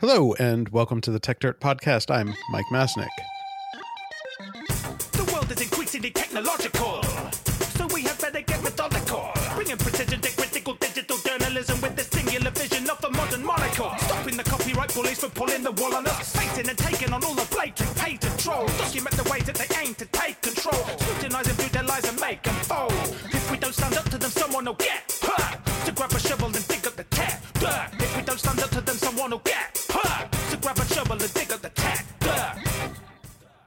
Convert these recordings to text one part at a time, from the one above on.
Hello, and welcome to the Techdirt Podcast. I'm Mike Masnick. The world is increasingly technological, so we had better get methodical. Bringing precision to critical digital journalism with the singular vision of the modern monocle. Stopping the copyright bullies from pulling the wool on us. Facing and taking on all the blatant patent trolls. Document the ways that they aim to take control. And view their lies and make them fold. If we don't stand up to them, someone will get hurt. So grab a shovel and dig up the tech dirt. If we don't stand up to them, someone will get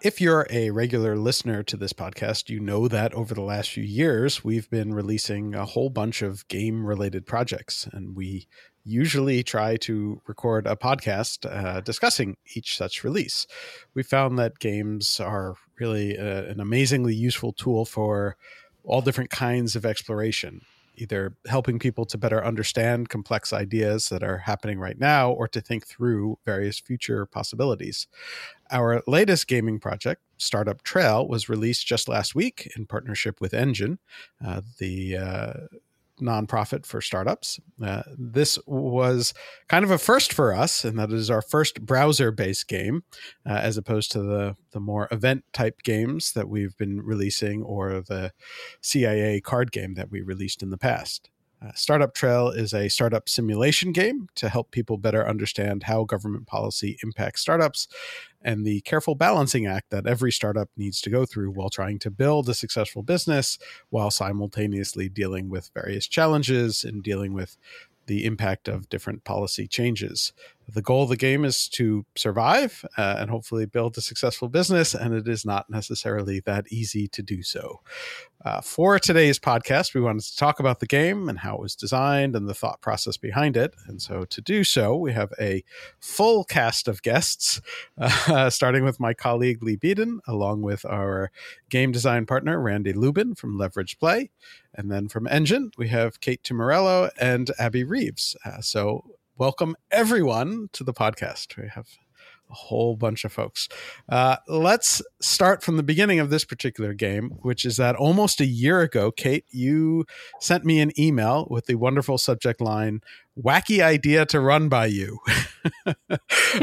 If you're a regular listener to this podcast, you know that over the last few years, we've been releasing a whole bunch of game related projects. And we usually try to record a podcast uh, discussing each such release. We found that games are really uh an amazingly useful tool for all different kinds of exploration either helping people to better understand complex ideas that are happening right now or to think through various future possibilities. Our latest gaming project, Startup Trail, was released just last week in partnership with Engine, uh, the uh, nonprofit for startups. Uh, this was kind of a first for us, and that is our first browser-based game, uh, as opposed to the the more event type games that we've been releasing, or the CIA card game that we released in the past. Uh, startup Trail is a startup simulation game to help people better understand how government policy impacts startups and the careful balancing act that every startup needs to go through while trying to build a successful business while simultaneously dealing with various challenges and dealing with the impact of different policy changes. The goal of the game is to survive uh, and hopefully build a successful business, and it is not necessarily that easy to do so. Uh, for today's podcast, we wanted to talk about the game and how it was designed and the thought process behind it. And so, to do so, we have a full cast of guests, uh, starting with my colleague Leigh Beadon, along with our game design partner Randy Lubin from Leverage Play. And then from Engine, we have Kate Tummarello and Abby Rives. Uh, so, welcome everyone to the podcast. We have a whole bunch of folks. Uh, let's start from the beginning of this particular game, which is that almost a year ago, Kate, you sent me an email with the wonderful subject line wacky idea to run by you.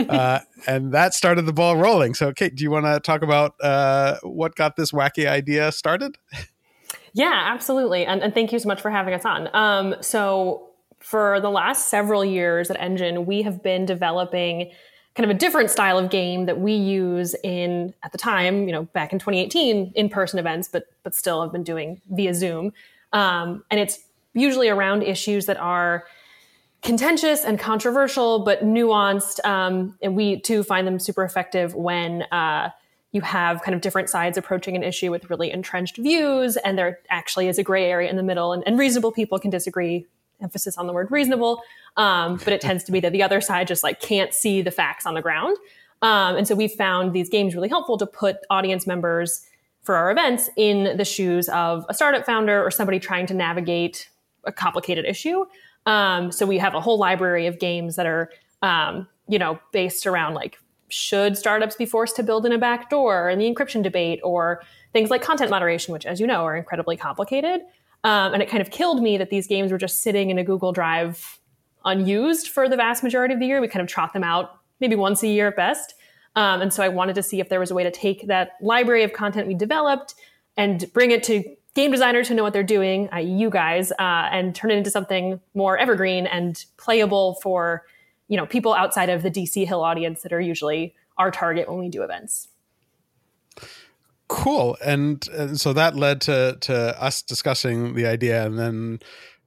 uh, and that started the ball rolling. So, Kate, do you want to talk about uh, what got this wacky idea started? Yeah, absolutely. And, and, thank you so much for having us on. Um, so, for the last several years at Engine, we have been developing kind of a different style of game that we use in at the time, you know, back in 2018, in-person events, but but still have been doing via Zoom. Um, and it's usually around issues that are contentious and controversial, but nuanced. Um, and we too find them super effective when uh, you have kind of different sides approaching an issue with really entrenched views, and there actually is a gray area in the middle, and, and reasonable people can disagree. Emphasis on the word reasonable, um, but it tends to be that the other side just like can't see the facts on the ground. Um, and so we found these games really helpful to put audience members for our events in the shoes of a startup founder or somebody trying to navigate a complicated issue. Um, so we have a whole library of games that are, um, you know, based around like should startups be forced to build in a back door and the encryption debate or things like content moderation, which, as you know, are incredibly complicated. Um, and it kind of killed me that these games were just sitting in a Google Drive unused for the vast majority of the year. We kind of trot them out maybe once a year at best. Um, and so I wanted to see if there was a way to take that library of content we developed and bring it to game designers who know what they're doing, i.e., you guys, uh, and turn it into something more evergreen and playable for you know people outside of the DC Hill audience that are usually our target when we do events. Cool, and, and so that led to to us discussing the idea, and then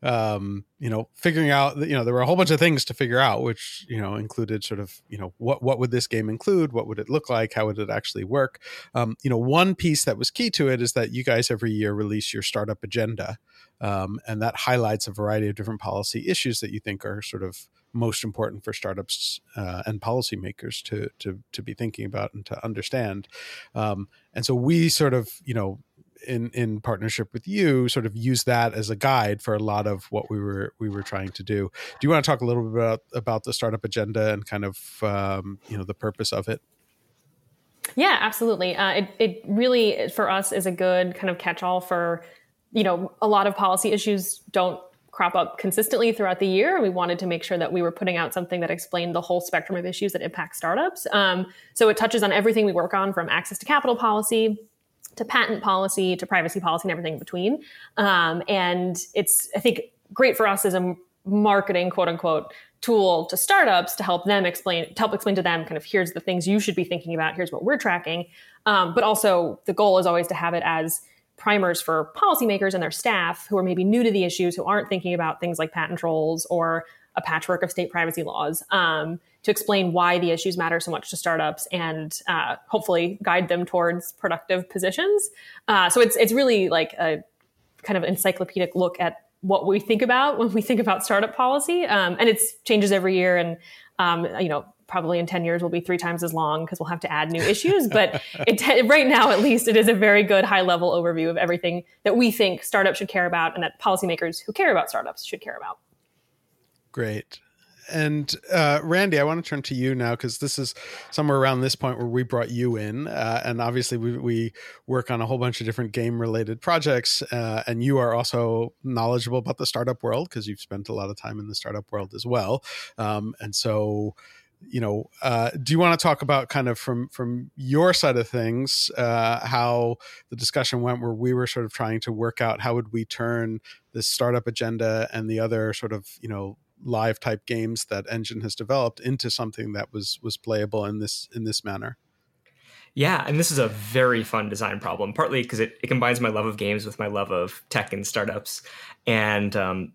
um, you know, figuring out, you know, there were a whole bunch of things to figure out, which, you know, included sort of, you know, what, what would this game include? What would it look like? How would it actually work? Um, you know, one piece that was key to it is that you guys every year release your startup agenda. Um, and that highlights a variety of different policy issues that you think are sort of most important for startups uh, and policymakers to, to, to be thinking about and to understand. Um, and so we sort of, you know, in in partnership with you sort of use that as a guide for a lot of what we were we were trying to do. Do you want to talk a little bit about about the startup agenda and kind of um, you know the purpose of it? Yeah absolutely. Uh, it, it really for us is a good kind of catch all for you know a lot of policy issues don't crop up consistently throughout the year. We wanted to make sure that we were putting out something that explained the whole spectrum of issues that impact startups. Um, so it touches on everything we work on from access to capital policy to patent policy to privacy policy and everything in between. Um, and it's, I think, great for us as a marketing quote unquote tool to startups to help them explain to help explain to them kind of here's the things you should be thinking about here's what we're tracking um, but also the goal is always to have it as primers for policymakers and their staff who are maybe new to the issues, who aren't thinking about things like patent trolls or a patchwork of state privacy laws, um, to explain why the issues matter so much to startups and uh, hopefully guide them towards productive positions. Uh, so it's it's really like a kind of encyclopedic look at what we think about when we think about startup policy, um, and it changes every year. And um, you know, probably in 10 years will be three times as long because we'll have to add new issues. But it, right now, at least, it is a very good high level overview of everything that we think startups should care about and that policymakers who care about startups should care about. Great. And uh, Randy, I want to turn to you now because this is somewhere around this point where we brought you in, uh, and obviously we, we work on a whole bunch of different game-related projects, uh, and you are also knowledgeable about the startup world because you've spent a lot of time in the startup world as well. Um, and so, you know, uh, do you want to talk about kind of from from your side of things uh, how the discussion went, where we were sort of trying to work out how would we turn this startup agenda and the other sort of you know live type games that Engine has developed into something that was was playable in this in this manner. Yeah, and this is a very fun design problem, partly because it, it combines my love of games with my love of tech and startups. And um,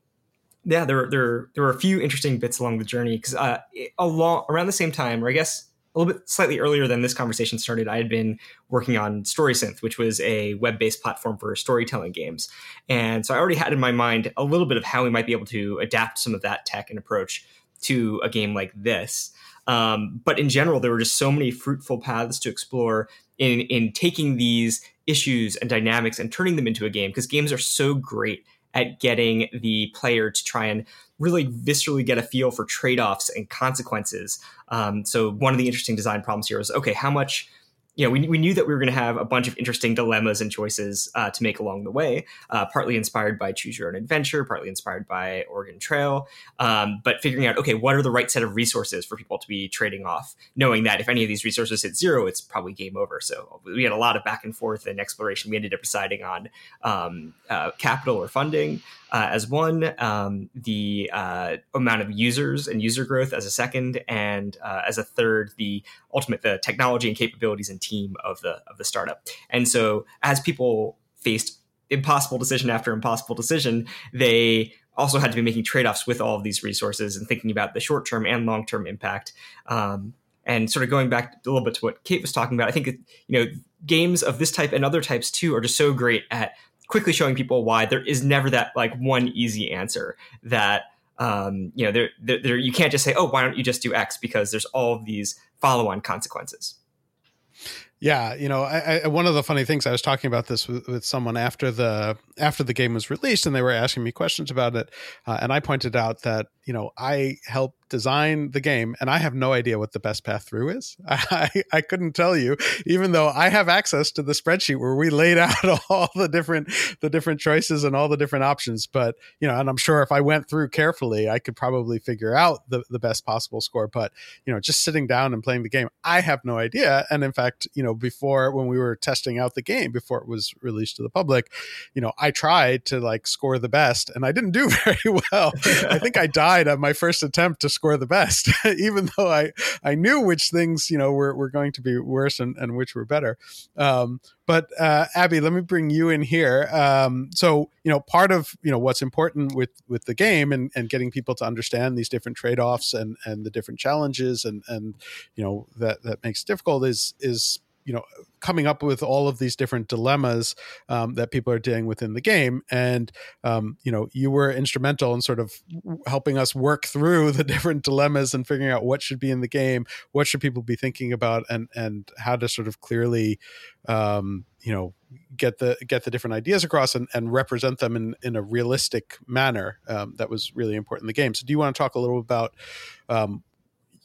yeah, there there there were a few interesting bits along the journey because uh, along around the same time, or I guess a little bit slightly earlier than this conversation started, I had been working on StorySynth, which was a web-based platform for storytelling games, and so I already had in my mind a little bit of how we might be able to adapt some of that tech and approach to a game like this. Um, but in general, there were just so many fruitful paths to explore in in taking these issues and dynamics and turning them into a game because games are so great at getting the player to try and really viscerally get a feel for trade-offs and consequences. Um, so one of the interesting design problems here is okay, how much you know, we, we knew that we were going to have a bunch of interesting dilemmas and choices uh, to make along the way, uh, partly inspired by Choose Your Own Adventure, partly inspired by Oregon Trail, um, but figuring out, okay, what are the right set of resources for people to be trading off, knowing that if any of these resources hit zero, it's probably game over. So we had a lot of back and forth and exploration. We ended up deciding on um, uh, capital or funding uh, as one, um, the uh, amount of users and user growth as a second, and uh, as a third, the ultimate the technology and capabilities and team of the of the startup. And so, as people faced impossible decision after impossible decision, they also had to be making trade offs with all of these resources and thinking about the short term and long term impact. Um, and sort of going back a little bit to what Kate was talking about, I think you know games of this type and other types too are just so great at quickly showing people why there is never that like one easy answer that um, you know there, there, you can't just say oh why don't you just do x? because there's all these follow-on consequences. Yeah, you know, I, I, one of the funny things I was talking about this with, with, someone after the after the game was released, and they were asking me questions about it, uh, and I pointed out that you know I helped design the game and I have no idea what the best path through is. I, I couldn't tell you, even though I have access to the spreadsheet where we laid out all the different the different choices and all the different options. But you know, and I'm sure if I went through carefully, I could probably figure out the, the best possible score. But you know, just sitting down and playing the game, I have no idea. And in fact, you know, before when we were testing out the game before it was released to the public, you know, I tried to like score the best and I didn't do very well. I think I died on my first attempt to score the best, even though I I knew which things you know were, were going to be worse and, and which were better. Um, but uh, Abby, let me bring you in here. Um, so you know, part of you know what's important with with the game and, and getting people to understand these different trade offs and and the different challenges and and you know that that makes difficult is is you know coming up with all of these different dilemmas um, that people are dealing with in the game. And um, you know you were instrumental in sort of helping us work through the different dilemmas and figuring out what should be in the game what should people be thinking about and and how to sort of clearly um, you know get the get the different ideas across and, and represent them in in a realistic manner um, that was really important in the game. So do you want to talk a little about um,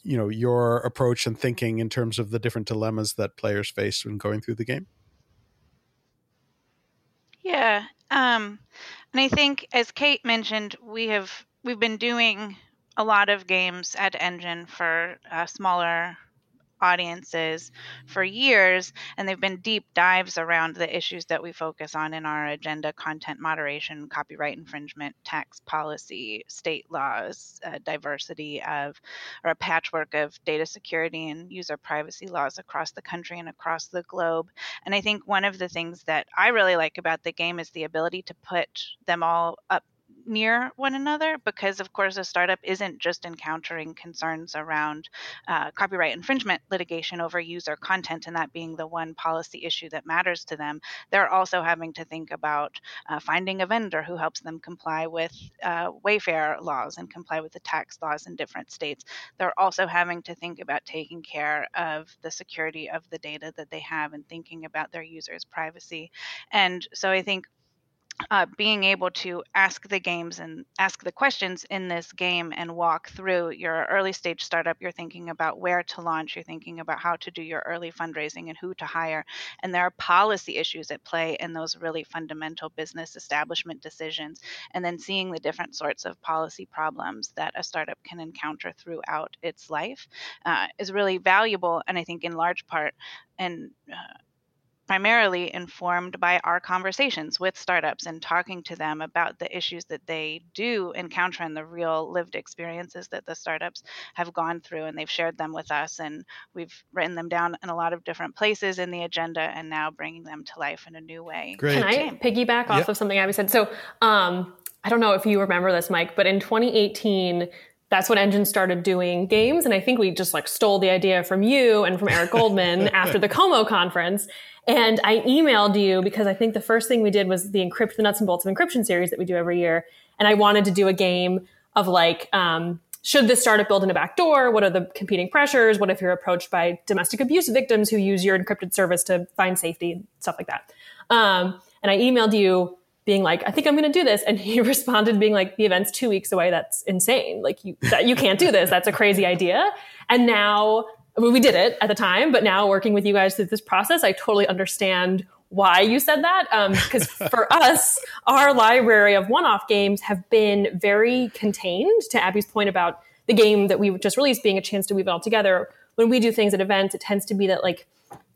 you know your approach and thinking in terms of the different dilemmas that players face when going through the game Yeah. Um, and I think, as Kate mentioned, we have we've been doing a lot of games at Engine for uh, smaller audiences for years, and they've been deep dives around the issues that we focus on in our agenda content moderation, copyright infringement, tax policy, state laws, uh, diversity of, or a patchwork of data security and user privacy laws across the country and across the globe. And I think one of the things that I really like about the game is the ability to put them all up near one another because, of course, a startup isn't just encountering concerns around uh, copyright infringement litigation over user content and that being the one policy issue that matters to them. They're also having to think about uh, finding a vendor who helps them comply with uh, Wayfair laws and comply with the tax laws in different states. They're also having to think about taking care of the security of the data that they have and thinking about their users' privacy. And so I think uh, being able to ask the games and ask the questions in this game and walk through your early stage startup, you're thinking about where to launch, you're thinking about how to do your early fundraising and who to hire. And there are policy issues at play in those really fundamental business establishment decisions. And then seeing the different sorts of policy problems that a startup can encounter throughout its life uh, is really valuable. And I think in large part, and uh, primarily informed by our conversations with startups and talking to them about the issues that they do encounter and the real lived experiences that the startups have gone through. And they've shared them with us, and we've written them down in a lot of different places in the agenda and now bringing them to life in a new way. Great. Can I piggyback off Yep. of something Abby said? So, um, I don't know if you remember this, Mike, but in 2018, that's when Engine started doing games. And I think we just like stole the idea from you and from Eric Goldman after the Como conference. And I emailed you because I think the first thing we did was the encrypt the nuts and bolts of encryption series that we do every year. And I wanted to do a game of like, um, should this startup build in a back door? What are the competing pressures? What if you're approached by domestic abuse victims who use your encrypted service to find safety, and stuff like that? Um, and I emailed you being like, I think I'm going to do this. And he responded being like, the event's two weeks away. That's insane. Like you, that, you can't do this. That's a crazy idea. And now we did it at the time, but now working with you guys through this process, I totally understand why you said that. Um, because for us, our library of one-off games have been very contained. To Abby's point about the game that we just released being a chance to weave it all together. When we do things at events, it tends to be that like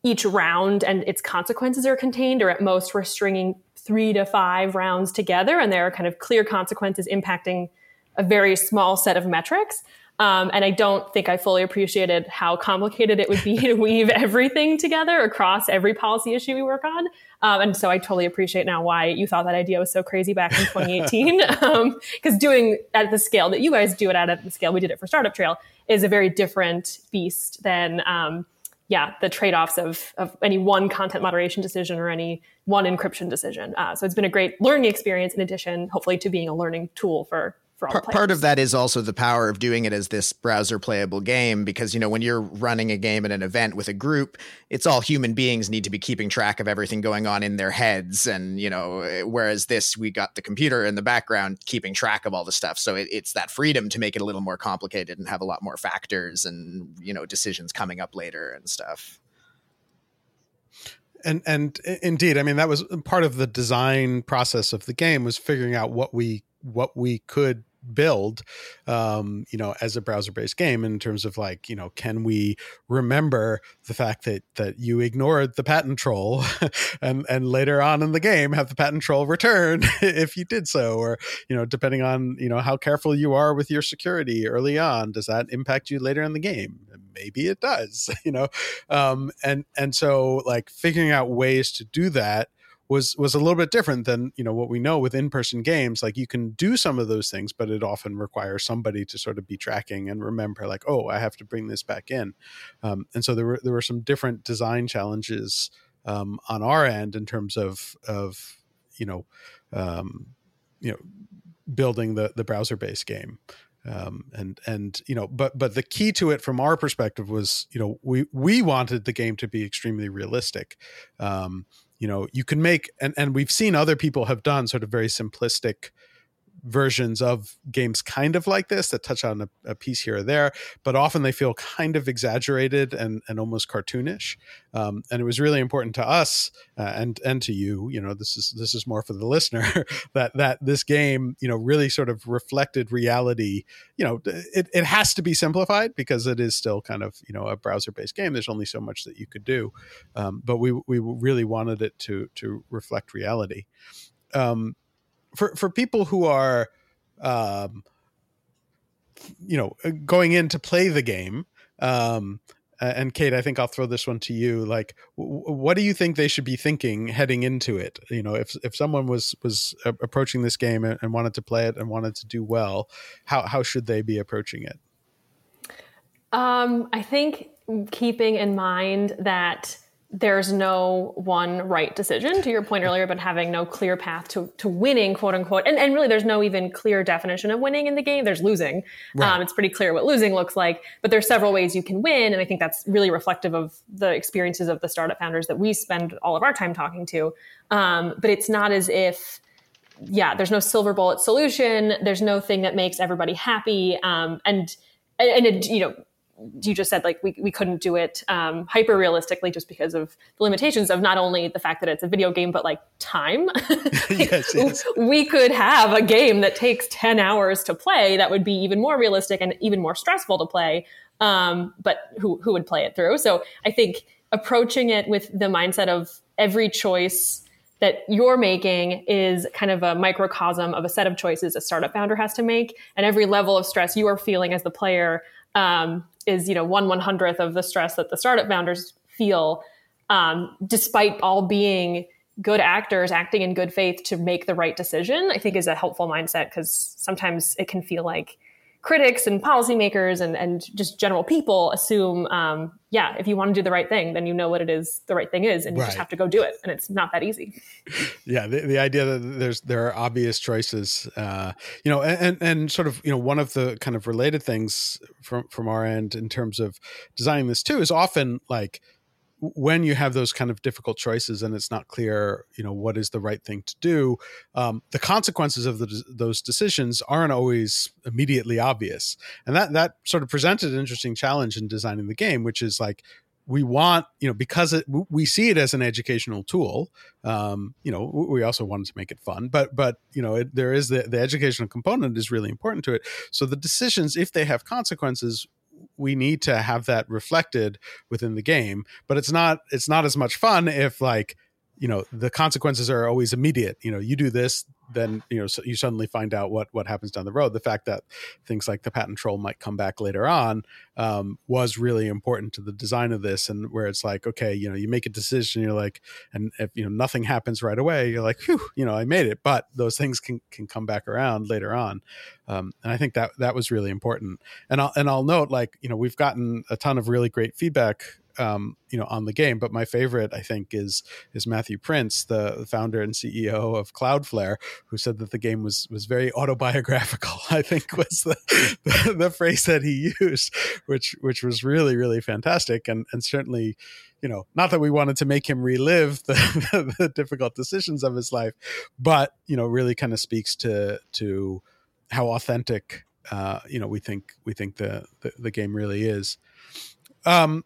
each round and its consequences are contained, or at most we're stringing three to five rounds together, and there are kind of clear consequences impacting a very small set of metrics. Um, and I don't think I fully appreciated how complicated it would be to weave everything together across every policy issue we work on. Um, and so I totally appreciate now why you thought that idea was so crazy back in 2018. Because doing at the scale that you guys do it at, at the scale we did it for Startup Trail, is a very different beast than, um, yeah, the trade offs of, of any one content moderation decision or any one encryption decision. Uh, so it's been a great learning experience in addition, hopefully, to being a learning tool for Part, the part players. of that is also the power of doing it as this browser playable game because you know when you're running a game at an event with a group it's all human beings need to be keeping track of everything going on in their heads. And you know eh, whereas this we got the computer in the background keeping track of all the stuff. So it, it's that freedom to make it a little more complicated and have a lot more factors and you know decisions coming up later and stuff. And and indeed i mean that was part of the design process of the game was figuring out what we what we could build um you know as a browser based game in terms of like you know can we remember the fact that that you ignored the patent troll and and later on in the game have the patent troll return if you did so? Or you know depending on you know how careful you are with your security early on does that impact you later in the game? Maybe it does you know? Um and and so like figuring out ways to do that was was a little bit different than you know what we know with in-person games. Like you can do some of those things but it often requires somebody to sort of be tracking and remember like oh i have to bring this back in. Um, and so there were there were some different design challenges um, on our end in terms of of you know um, you know building the the browser based game. Um, and and you know but but the key to it from our perspective was you know we we wanted the game to be extremely realistic. Um, you know you can make and and we've seen other people have done sort of very simplistic versions of games kind of like this that touch on a, a, piece here or there, but often they feel kind of exaggerated and, and almost cartoonish. Um, and it was really important to us uh, and and to you. You know, this is this is more for the listener that that this game, you know, really sort of reflected reality. You know, it, it has to be simplified because it is still kind of you know a browser based game. There's only so much that you could do, um, but we we really wanted it to to reflect reality. Um, for for people who are um, you know going in to play the game um, and kate i think i'll throw this one to you like what do you think they should be thinking heading into it? You know if if someone was was approaching this game and, and wanted to play it and wanted to do well how how should they be approaching it? Um, i think keeping in mind that there's no one right decision to your point earlier about having no clear path to, to winning quote unquote. And, and really there's no even clear definition of winning in the game. There's losing. Right. um, it's pretty clear what losing looks like but there's several ways you can win and i think that's really reflective of the experiences of the startup founders that we spend all of our time talking to. Um, but it's not as if yeah there's no silver bullet solution. There's no thing that makes everybody happy. Um, and and it, you know you just said like we, we couldn't do it um, hyper realistically just because of the limitations of not only the fact that it's a video game but like time yes, yes. we could have a game that takes 10 hours to play that would be even more realistic and even more stressful to play um, but who, who would play it through so i think approaching it with the mindset of every choice that you're making is kind of a microcosm of a set of choices a startup founder has to make and every level of stress you are feeling as the player um, is you know one one hundredth of the stress that the startup founders feel, um, despite all being good actors acting in good faith to make the right decision. I think is a helpful mindset because sometimes it can feel like critics and policymakers and, and just general people assume, um, yeah, if you want to do the right thing, then you know what it is the right thing is, and you right. just have to go do it, and it's not that easy. Yeah, the, the idea that there's there are obvious choices, uh, you know, and, and sort of you know one of the kind of related things from from our end in terms of designing this too is often like when you have those kind of difficult choices and it's not clear you know what is the right thing to do um, the consequences of the, those decisions aren't always immediately obvious. And that that sort of presented an interesting challenge in designing the game which is like we want you know because it, we see it as an educational tool um, you know we also wanted to make it fun but but you know it, there is the, the educational component is really important to it. So the decisions if they have consequences we need to have that reflected within the game but it's not it's not as much fun if like you know the consequences are always immediate. You know you do this then you know so you suddenly find out what what happens down the road. The fact that things like the patent troll might come back later on um, was really important to the design of this and where it's like okay you know you make a decision you're like and if you know nothing happens right away you're like whew you know i made it. But those things can can come back around later on. Um, and i think that that was really important. And i'll and i'll note like you know we've gotten a ton of really great feedback um, you know on the game. But my favorite, I think, is is Matthew Prince, the founder and CEO of Cloudflare, who said that the game was was very autobiographical. I think was the, the, the phrase that he used, which which was really really fantastic, and and certainly you know, not that we wanted to make him relive the, the, the, difficult decisions of his life, but you know, really kind of speaks to to how authentic uh, you know we think we think the the, the game really is. Um,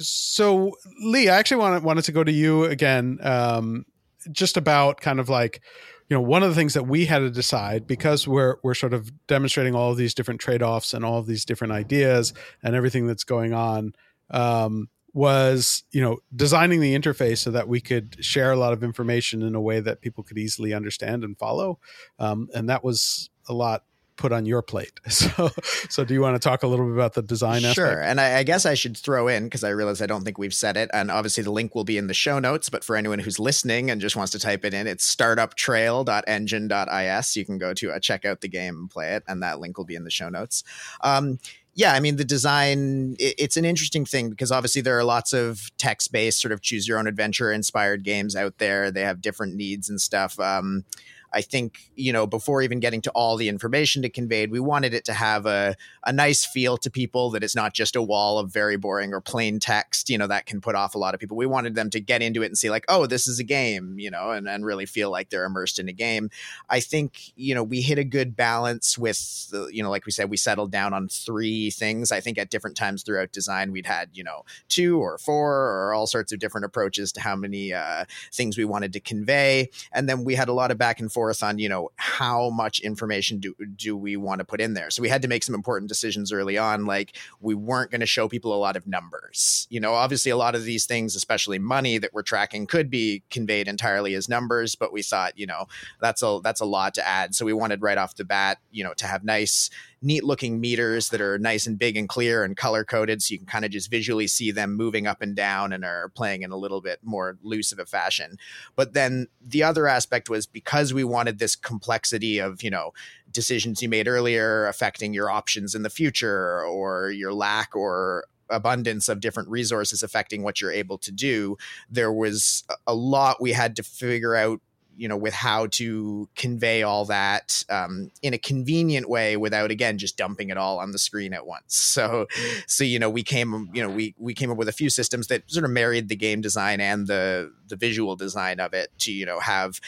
so Lee, I actually wanted wanted to go to you again, um, just about kind of like, you know, one of the things that we had to decide because we're we're sort of demonstrating all of these different trade offs and all of these different ideas and everything that's going on. Um, was you know designing the interface so that we could share a lot of information in a way that people could easily understand and follow um, and that was a lot put on your plate. So, so do you want to talk a little bit about the design? Sure. Aspect? And I, I, guess I should throw in because I realize I don't think we've said it, and obviously the link will be in the show notes. But for anyone who's listening and just wants to type it in, it's startuptrail.engine.is. You can go to uh, check out the game and play it, and that link will be in the show notes. Um, yeah, I mean, the design, it's an interesting thing because obviously there are lots of text based, sort of choose your own adventure inspired games out there. They have different needs and stuff. Um, I think, you know, before even getting to all the information to convey, we wanted it to have a, a nice feel to people that it's not just a wall of very boring or plain text, you know, that can put off a lot of people. We wanted them to get into it and see, like, oh, this is a game, you know, and, and really feel like they're immersed in a game. I think, you know, we hit a good balance with, the, you know, like we said, we settled down on three things. I think at different times throughout design, we'd had, you know, two or four or all sorts of different approaches to how many uh, things we wanted to convey. And then we had a lot of back and forth on, you know, how much information do, do we want to put in there. So we had to make some important decisions early on. Like we weren't going to show people a lot of numbers. You know, obviously a lot of these things, especially money that we're tracking, could be conveyed entirely as numbers, but we thought, you know, that's a that's a lot to add. So we wanted right off the bat, you know, to have nice neat looking meters that are nice and big and clear and color coded so you can kind of just visually see them moving up and down and are playing in a little bit more loose of a fashion. But then the other aspect was because we wanted this complexity of you know decisions you made earlier affecting your options in the future or your lack or abundance of different resources affecting what you're able to do there was a lot we had to figure out you know with how to convey all that um, in a convenient way without again just dumping it all on the screen at once. So so you know we came you know we we came up with a few systems that sort of married the game design and the the visual design of it to you know have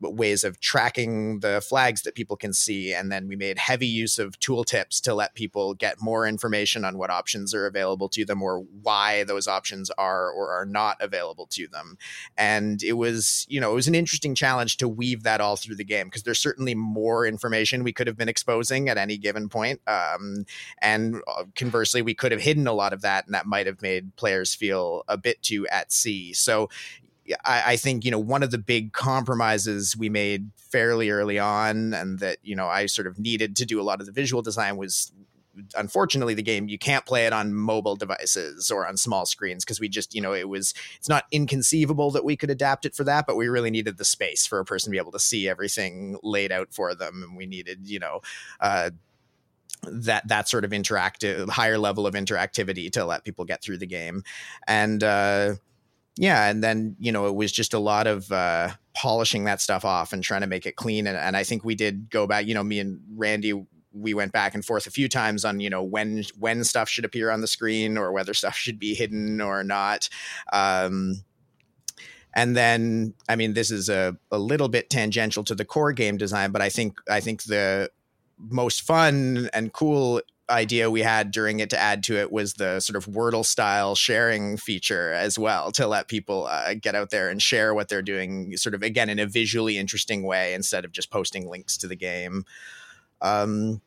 ways of tracking the flags that people can see. And then we made heavy use of tooltips to let people get more information on what options are available to them or why those options are or are not available to them. And it was, you know, it was an interesting challenge to weave that all through the game because there's certainly more information we could have been exposing at any given point. Um, and uh, conversely, we could have hidden a lot of that, and that might have made players feel a bit too at sea. So, I, I, think you know one of the big compromises we made fairly early on, and that you know I sort of needed to do a lot of the visual design was unfortunately the game you can't play it on mobile devices or on small screens because we just you know it was it's not inconceivable that we could adapt it for that but we really needed the space for a person to be able to see everything laid out for them and we needed you know uh, that that sort of interactive higher level of interactivity to let people get through the game. And uh yeah and then you know it was just a lot of uh, polishing that stuff off and trying to make it clean and, and i think we did go back you know me and randy we went back and forth a few times on you know when when stuff should appear on the screen or whether stuff should be hidden or not um, and then i mean this is a, a little bit tangential to the core game design but i think i think the most fun and cool idea we had during it to add to it was the sort of Wordle style sharing feature as well to let people uh, get out there and share what they're doing, sort of again in a visually interesting way instead of just posting links to the game. Um,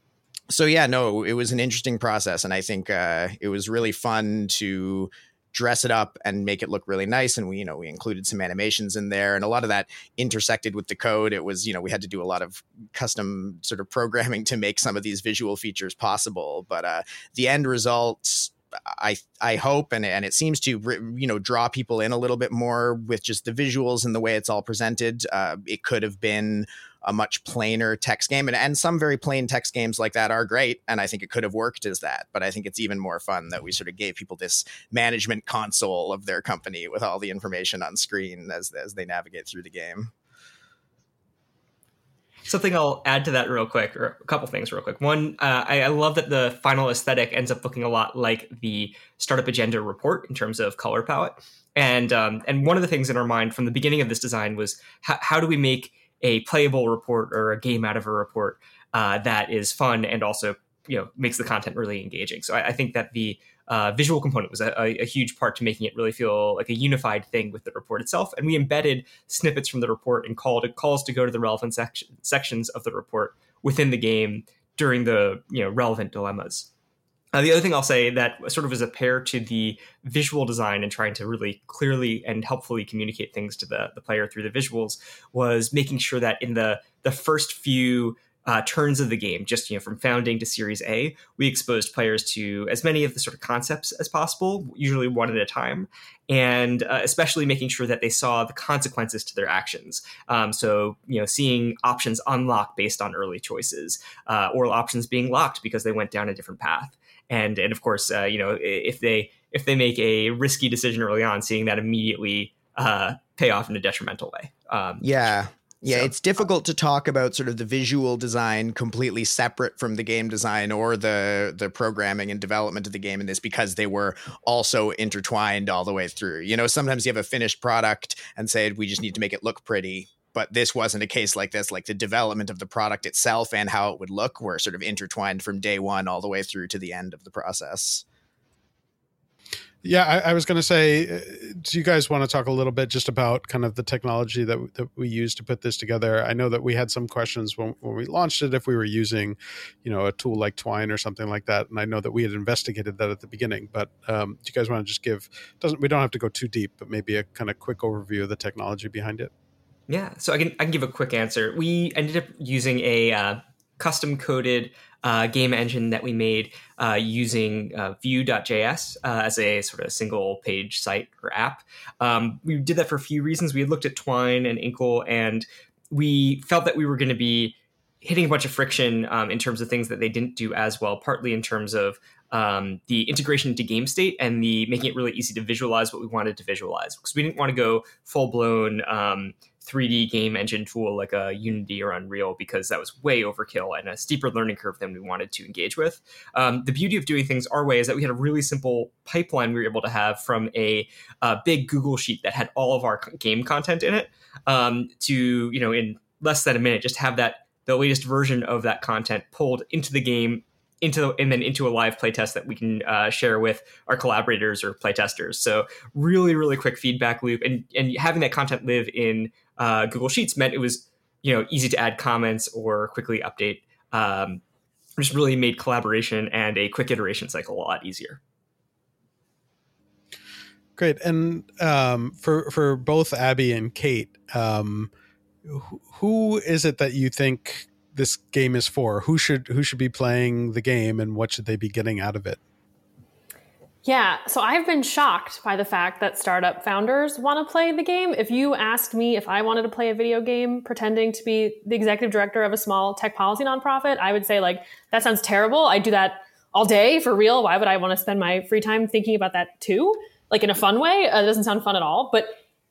so yeah, no, it was an interesting process, and I think uh, it was really fun to dress it up and make it look really nice and we you know we included some animations in there and a lot of that intersected with the code. It was you know we had to do a lot of custom sort of programming to make some of these visual features possible but uh the end results I I hope and and it seems to you know draw people in a little bit more with just the visuals and the way it's all presented. Uh, it could have been a much plainer text game, and and some very plain text games like that are great, and I think it could have worked as that. But I think it's even more fun that we sort of gave people this management console of their company with all the information on screen as as they navigate through the game. Something I'll add to that real quick, or a couple things real quick. One, uh, I, I, love that the final aesthetic ends up looking a lot like the startup agenda report in terms of color palette. And um, and one of the things in our mind from the beginning of this design was how, how do we make a playable report or a game out of a report uh, that is fun and also you know makes the content really engaging. So I, I think that the uh, visual component was a, a, huge part to making it really feel like a unified thing with the report itself. And we embedded snippets from the report and called calls to go to the relevant section, sections of the report within the game during the you know relevant dilemmas. Uh, the other thing I'll say that sort of is a pair to the visual design and trying to really clearly and helpfully communicate things to the, the player through the visuals was making sure that in the the first few uh, turns of the game, just you know from founding to Series A, we exposed players to as many of the sort of concepts as possible, usually one at a time, and uh, especially making sure that they saw the consequences to their actions. Um, so you know, seeing options unlock based on early choices, uh, or options being locked because they went down a different path, and and of course, uh, you know, if they if they make a risky decision early on, seeing that immediately uh, pay off in a detrimental way. Um, yeah, Yeah, So, it's difficult to talk about sort of the visual design completely separate from the game design or the the programming and development of the game in this because they were also intertwined all the way through. You know, sometimes you have a finished product and say we just need to make it look pretty, but this wasn't a case like this. Like the development of the product itself and how it would look were sort of intertwined from day one all the way through to the end of the process. Yeah, I, I was going to say, uh, do you guys want to talk a little bit just about kind of the technology that, that we use to put this together? I know that we had some questions when, when we launched it if we were using, you know, a tool like Twine or something like that, and I know that we had investigated that at the beginning. But um, do you guys want to just give? Doesn't we don't have to go too deep, but maybe a kind of quick overview of the technology behind it. Yeah, so I can I can give a quick answer. We ended up using a uh, custom coded uh, game engine that we made uh, using uh, Vue.js uh, as a sort of single page site or app. Um, we did that for a few reasons. We looked at Twine and Inkle, and we felt that we were going to be hitting a bunch of friction um, in terms of things that they didn't do as well, partly in terms of um, the integration into game state and the making it really easy to visualize what we wanted to visualize because we didn't want to go full blown um, 3D game engine tool like a Unity or Unreal because that was way overkill and a steeper learning curve than we wanted to engage with. Um, the beauty of doing things our way is that we had a really simple pipeline we were able to have from a, a big Google sheet that had all of our game content in it um, to, you know, in less than a minute, just have that the latest version of that content pulled into the game into and then into a live playtest that we can uh, share with our collaborators or playtesters. So really, really quick feedback loop, and and having that content live in uh, Google Sheets meant it was you know easy to add comments or quickly update. Um, just really made collaboration and a quick iteration cycle a lot easier. Great, and um, for for both Abby and Kate, um, who is it that you think this game is for? Who should who should be playing the game, and what should they be getting out of it? Yeah, so I've been shocked by the fact that startup founders want to play the game. If you asked me if I wanted to play a video game pretending to be the executive director of a small tech policy nonprofit, I would say like that sounds terrible. I do that all day for real. Why would I want to spend my free time thinking about that too? Like in a fun way? Uh, it doesn't sound fun at all. But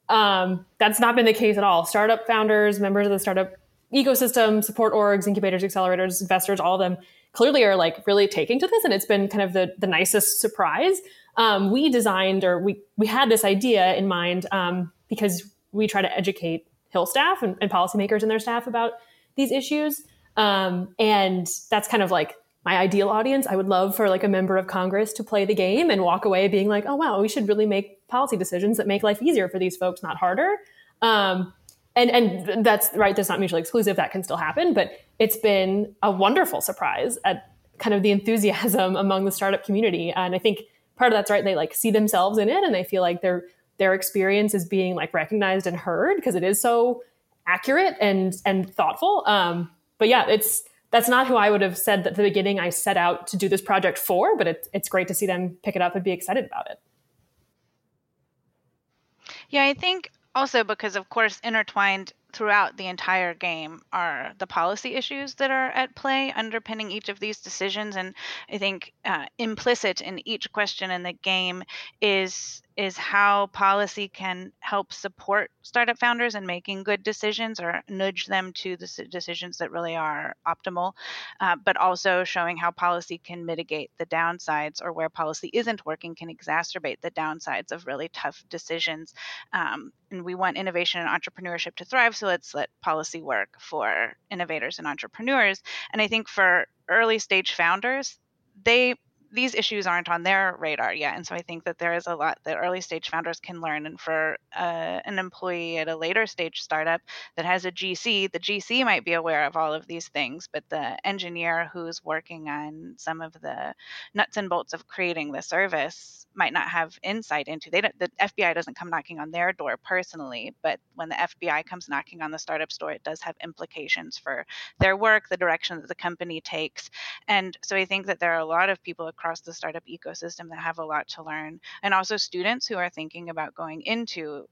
um, that's not been the case at all. Startup founders, members of the startup ecosystem, support orgs, incubators, accelerators, investors, all of them clearly are like really taking to this and it's been kind of the, the nicest surprise. Um, we designed or we, we had this idea in mind um, because we try to educate hill staff and, and policymakers and their staff about these issues. Um, and that's kind of like my ideal audience. I would love for like a member of congress to play the game and walk away being like oh wow we should really make policy decisions that make life easier for these folks not harder. Um, and and that's right that's not mutually exclusive. That can still happen but it's been a wonderful surprise at kind of the enthusiasm among the startup community. And i think part of that's right they like see themselves in it and they feel like their their experience is being like recognized and heard because it is so accurate and and thoughtful. Um but yeah it's that's not who i would have said at the beginning i set out to do this project for but it, it's great to see them pick it up and be excited about it. Yeah, I think also because, of course, intertwined throughout the entire game are the policy issues that are at play underpinning each of these decisions. And I think uh, implicit in each question in the game is is how policy can help support startup founders in making good decisions or nudge them to the decisions that really are optimal, uh, but also showing how policy can mitigate the downsides or where policy isn't working can exacerbate the downsides of really tough decisions. Um, and we want innovation and entrepreneurship to thrive, so let's let policy work for innovators and entrepreneurs. And I think for early stage founders, they these issues aren't on their radar yet. And so I think that there is a lot that early stage founders can learn. And for uh, an employee at a later stage startup that has a GC, the GC might be aware of all of these things, but the engineer who's working on some of the nuts and bolts of creating the service might not have insight into. They don't, the FBI doesn't come knocking on their door personally, but when the FBI comes knocking on the startup door, it does have implications for their work, the direction that the company takes. And so I think that there are a lot of people across the startup ecosystem that have a lot to learn, and also students who are thinking about going into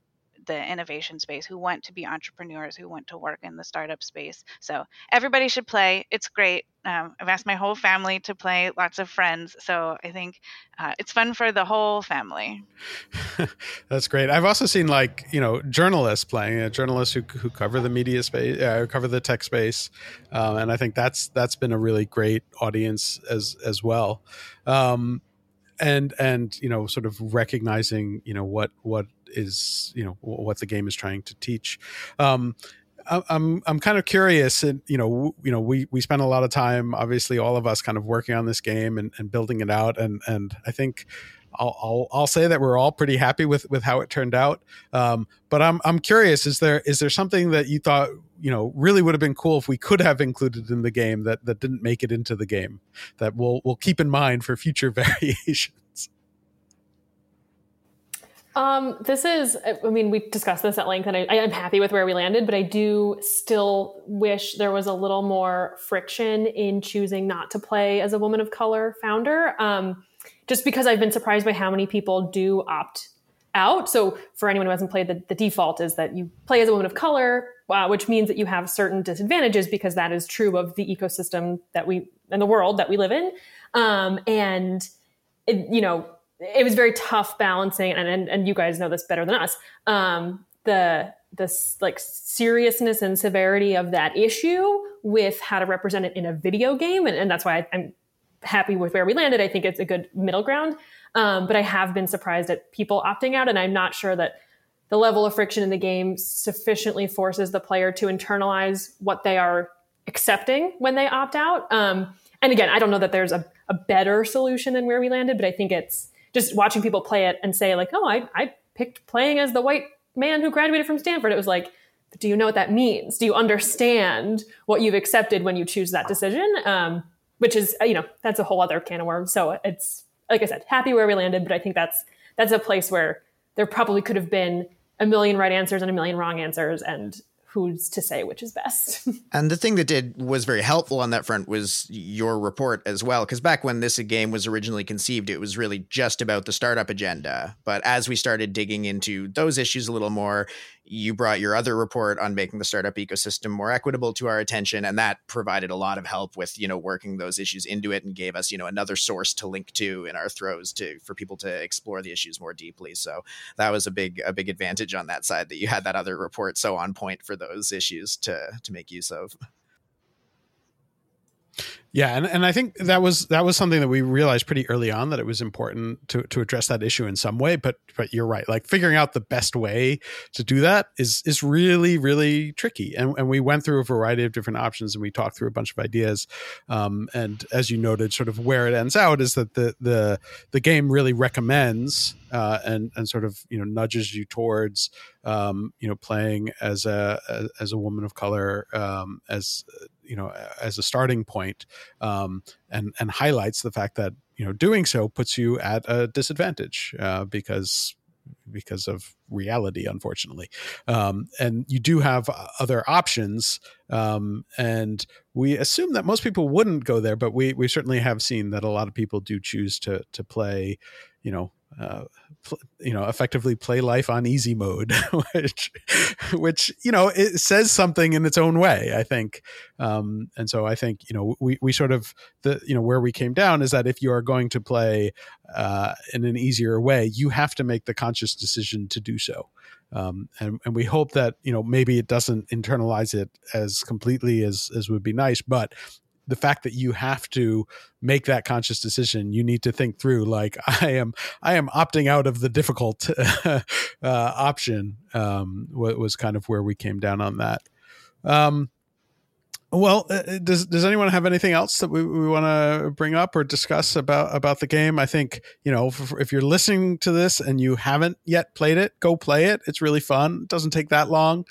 the innovation space, who want to be entrepreneurs, who want to work in the startup space. So everybody should play. It's great. Um, I've asked my whole family to play, lots of friends. So I think uh, it's fun for the whole family. That's great. I've also seen like you know journalists playing, uh, journalists who who cover the media space, uh, cover the tech space, um, and I think that's that's been a really great audience as as well. Um, and and you know sort of recognizing you know what what is you know what the game is trying to teach um I'm I'm kind of curious, and you know, you know, we we spent a lot of time, obviously, all of us, kind of working on this game and, and building it out, and and I think I'll, I'll, I'll say that we're all pretty happy with with how it turned out. Um, but I'm I'm curious, is there is there something that you thought you know really would have been cool if we could have included in the game that that didn't make it into the game that we'll we'll keep in mind for future variations? Um, this is, I mean, we discussed this at length, and I, am happy with where we landed, but I do still wish there was a little more friction in choosing not to play as a woman of color founder. Um, just because I've been surprised by how many people do opt out. So, for anyone who hasn't played, the, the default is that you play as a woman of color, uh, which means that you have certain disadvantages because that is true of the ecosystem that we and the world that we live in. Um, and it, you know, it was very tough balancing, and and, and you guys know this better than us. Um, the like seriousness and severity of that issue with how to represent it in a video game, and, and that's why I, am happy with where we landed. I think it's a good middle ground. Um, but I have been surprised at people opting out, and I'm not sure that the level of friction in the game sufficiently forces the player to internalize what they are accepting when they opt out. Um, and again, I don't know that there's a, a better solution than where we landed, but I think it's just watching people play it and say like, oh, I, I picked playing as the white man who graduated from Stanford. It was like, do you know what that means? Do you understand what you've accepted when you choose that decision? Um, which is, you know, that's a whole other can of worms. So it's, like I said, happy where we landed, but I think that's, that's a place where there probably could have been a million right answers and a million wrong answers. And who's to say which is best. and the thing that did was very helpful on that front was your report as well, because back when this game was originally conceived, it was really just about the startup agenda. But as we started digging into those issues a little more, you brought your other report on making the startup ecosystem more equitable to our attention and that provided a lot of help with you know working those issues into it and gave us you know another source to link to in our throws to for people to explore the issues more deeply. So that was a big a big advantage on that side that you had that other report so on point for those issues to to make use of yeah, and, and I think that was that was something that we realized pretty early on that it was important to to address that issue in some way. But but you're right, like figuring out the best way to do that is is really really tricky. And and we went through a variety of different options and we talked through a bunch of ideas. Um, and as you noted, sort of where it ends out is that the the the game really recommends uh, and and sort of you know nudges you towards um, you know playing as a as a woman of color um, as you know as a starting point um, and and highlights the fact that you know doing so puts you at a disadvantage uh, because because of reality unfortunately. Um, and you do have other options um, and we assume that most people wouldn't go there but we we certainly have seen that a lot of people do choose to to play you know uh, pl- you know effectively play life on easy mode which which you know it says something in its own way i think. Um, and so i think you know we, we sort of the you know where we came down is that if you are going to play uh, in an easier way you have to make the conscious decision to do so. Um, and, and we hope that you know maybe it doesn't internalize it as completely as as would be nice but the fact that you have to make that conscious decision you need to think through like i am i am opting out of the difficult uh, option um, was kind of where we came down on that. Um, well, uh, uh, does does anyone have anything else that we, we want to bring up or discuss about about the game? I think you know if, if, you're listening to this and you haven't yet played it, go play it. It's really fun. It doesn't take that long,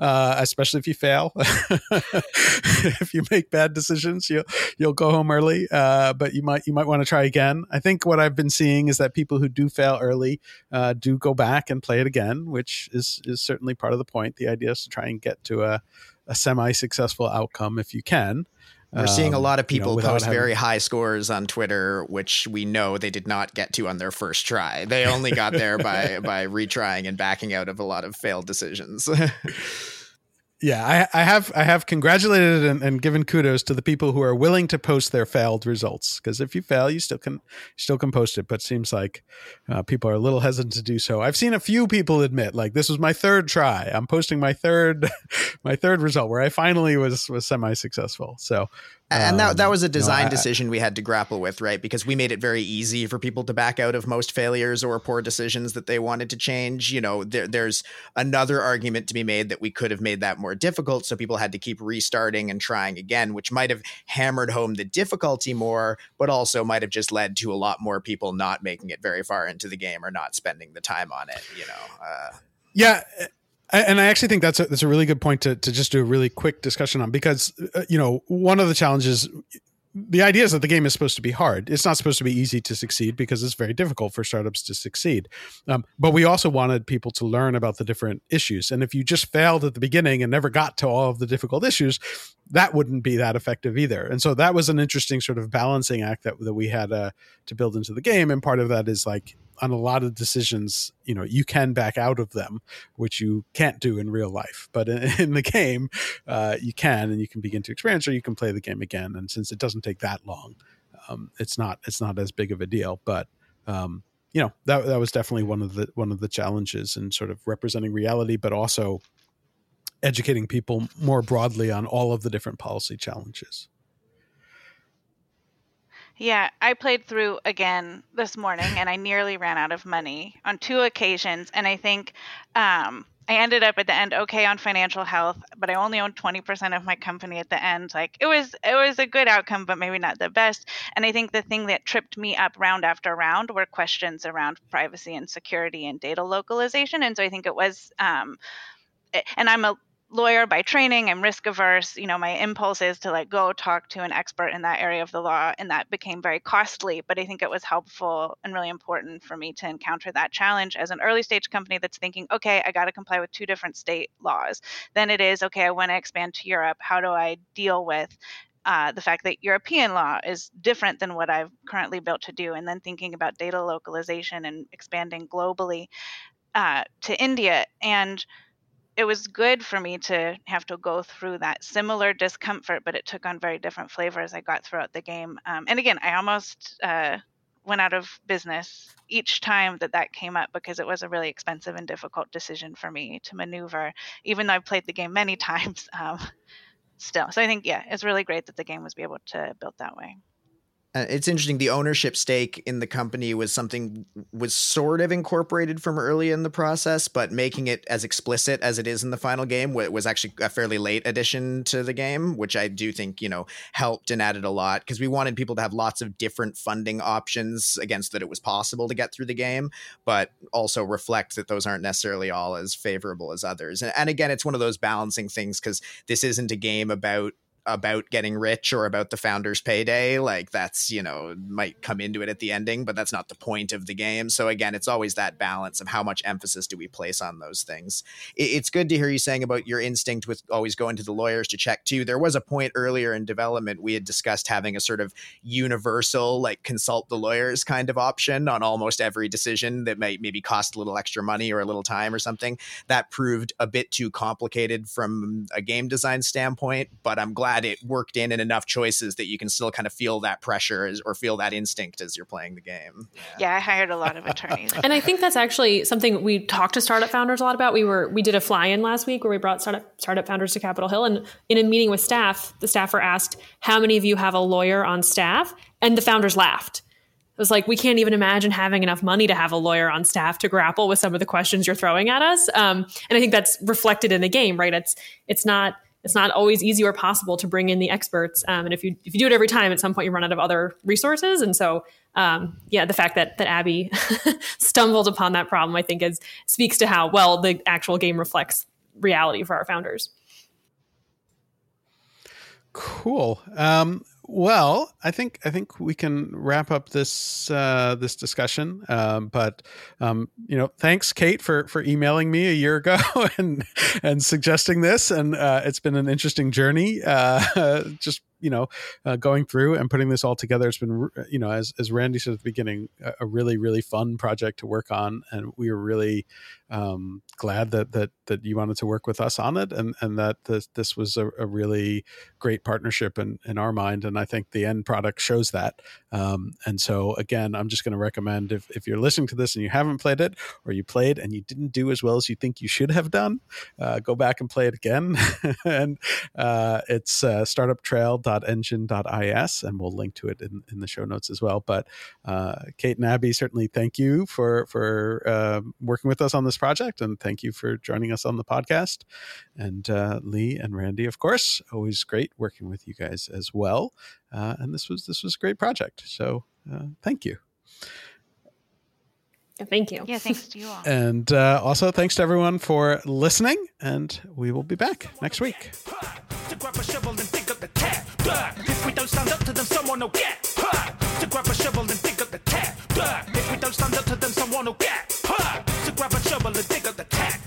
uh, especially if you fail. if you make bad decisions, you'll you'll go home early. Uh, but you might you might want to try again. I think what I've been seeing is that people who do fail early uh, do go back and play it again, which is is certainly part of the point. The idea is to try and get to a a semi successful outcome if you can. We're seeing a um, lot of you know, people post having- very high scores on Twitter, which we know they did not get to on their first try. They only got there by by retrying and backing out of a lot of failed decisions. yeah I, I have i have congratulated and, and given kudos to the people who are willing to post their failed results because if you fail you still can still can post it but seems like uh, people are a little hesitant to do so. I've seen a few people admit like this was my third try. I'm posting my third my third result where i finally was was semi-successful. So and that that um, was a no, design I- decision we had to grapple with, right? Because we made it very easy for people to back out of most failures or poor decisions that they wanted to change. You know, there, there's another argument to be made that we could have made that more difficult, so people had to keep restarting and trying again, which might have hammered home the difficulty more, but also might have just led to a lot more people not making it very far into the game or not spending the time on it. You know, uh, Yeah, I- and I actually think that's a, that's a really good point to to just do a really quick discussion on because uh, you know one of the challenges. The idea is that the game is supposed to be hard. It's not supposed to be easy to succeed because it's very difficult for startups to succeed. Um, but we also wanted people to learn about the different issues. And if you just failed at the beginning and never got to all of the difficult issues, that wouldn't be that effective either. And so that was an interesting sort of balancing act that, that we had uh, to build into the game. And part of that is like on a lot of decisions, you know, you can back out of them, which you can't do in real life. But in, in the game, uh, you can, and you can begin to experience, or you can play the game again. And since it doesn't take that long, um, it's not it's not as big of a deal. But um, you know, that that was definitely one of the one of the challenges in sort of representing reality, but also educating people more broadly on all of the different policy challenges. Yeah, I played through again this morning and I nearly ran out of money on two occasions. And I think um, I ended up at the end okay on financial health, but I only owned 20% of my company at the end. Like it was it was a good outcome, but maybe not the best. And I think the thing that tripped me up round after round were questions around privacy and security and data localization. And so I think it was um, and I'm a lawyer by training i'm risk averse you know my impulse is to like go talk to an expert in that area of the law and that became very costly but i think it was helpful and really important for me to encounter that challenge as an early stage company that's thinking okay i got to comply with two different state laws. Then it is okay i want to expand to europe. How do i deal with uh, the fact that European law is different than what I've currently built to do, and then thinking about data localization and expanding globally uh, to India. And it was good for me to have to go through that similar discomfort, but it took on very different flavors I got throughout the game. Um, and again, I almost uh, went out of business each time that that came up because it was a really expensive and difficult decision for me to maneuver, even though I've played the game many times. Um, still, so I think yeah, it's really great that the game was able to build that way. Uh, it's interesting. The ownership stake in the company was something was sort of incorporated from early in the process, but making it as explicit as it is in the final game was actually a fairly late addition to the game, which I do think you know helped and added a lot because we wanted people to have lots of different funding options against that it was possible to get through the game, but also reflect that those aren't necessarily all as favorable as others. And, and again, it's one of those balancing things because this isn't a game about about getting rich or about the founder's payday like that's you know might come into it at the ending but that's not the point of the game. So again it's always that balance of how much emphasis do we place on those things. It's good to hear you saying about your instinct with always going to the lawyers to check too. There was a point earlier in development we had discussed having a sort of universal like consult the lawyers kind of option on almost every decision that might maybe cost a little extra money or a little time or something. That proved a bit too complicated from a game design standpoint but i'm glad it worked in and enough choices that you can still kind of feel that pressure as, or feel that instinct as you're playing the game. Yeah, I hired a lot of attorneys. And I think that's actually something we talked to startup founders a lot about. We were we did a fly-in last week where we brought startup startup founders to Capitol Hill, and in a meeting with staff, the staffer asked, "How many of you have a lawyer on staff?" And the founders laughed. It was like we can't even imagine having enough money to have a lawyer on staff to grapple with some of the questions you're throwing at us. Um, and I think that's reflected in the game, right? It's it's not it's not always easy or possible to bring in the experts. Um, and if you if you do it every time, at some point you run out of other resources. And so, um, yeah, the fact that that Abby stumbled upon that problem, I think, is speaks to how well the actual game reflects reality for our founders. Cool. Um, well, I think I think we can wrap up this uh, this discussion. Um, but um, you know, thanks, Kate, for for emailing me a year ago and and suggesting this. And uh, it's been an interesting journey. Uh, just you know, uh, going through and putting this all together. It's been, you know, as, as Randy said at the beginning, a, a really, really fun project to work on. And we were really um, glad that, that, that you wanted to work with us on it and, and that this, this was a, a really great partnership in, in our mind. And I think the end product shows that. Um, and so again, I'm just going to recommend if, if you're listening to this and you haven't played it or you played and you didn't do as well as you think you should have done, uh, go back and play it again. and uh, it's uh, startuptrail.engine.is, and we'll link to it in, in the show notes as well. But uh, Kate and Abby, certainly thank you for for uh, working with us on this project, and thank you for joining us on the podcast. And uh, Leigh and Randy, of course, always great working with you guys as well. Uh, and this was this was a great project. So uh, thank you. Thank you. Yeah, thanks to you all. And uh, also, thanks to everyone for listening. And we will be back next week. To grab a shovel and dig up the tap. Duh. If we don't stand up to them, someone will get. Huh. To grab a shovel and dig up the tap. If we don't stand up to them, someone will get. Shovel and dig up the tap.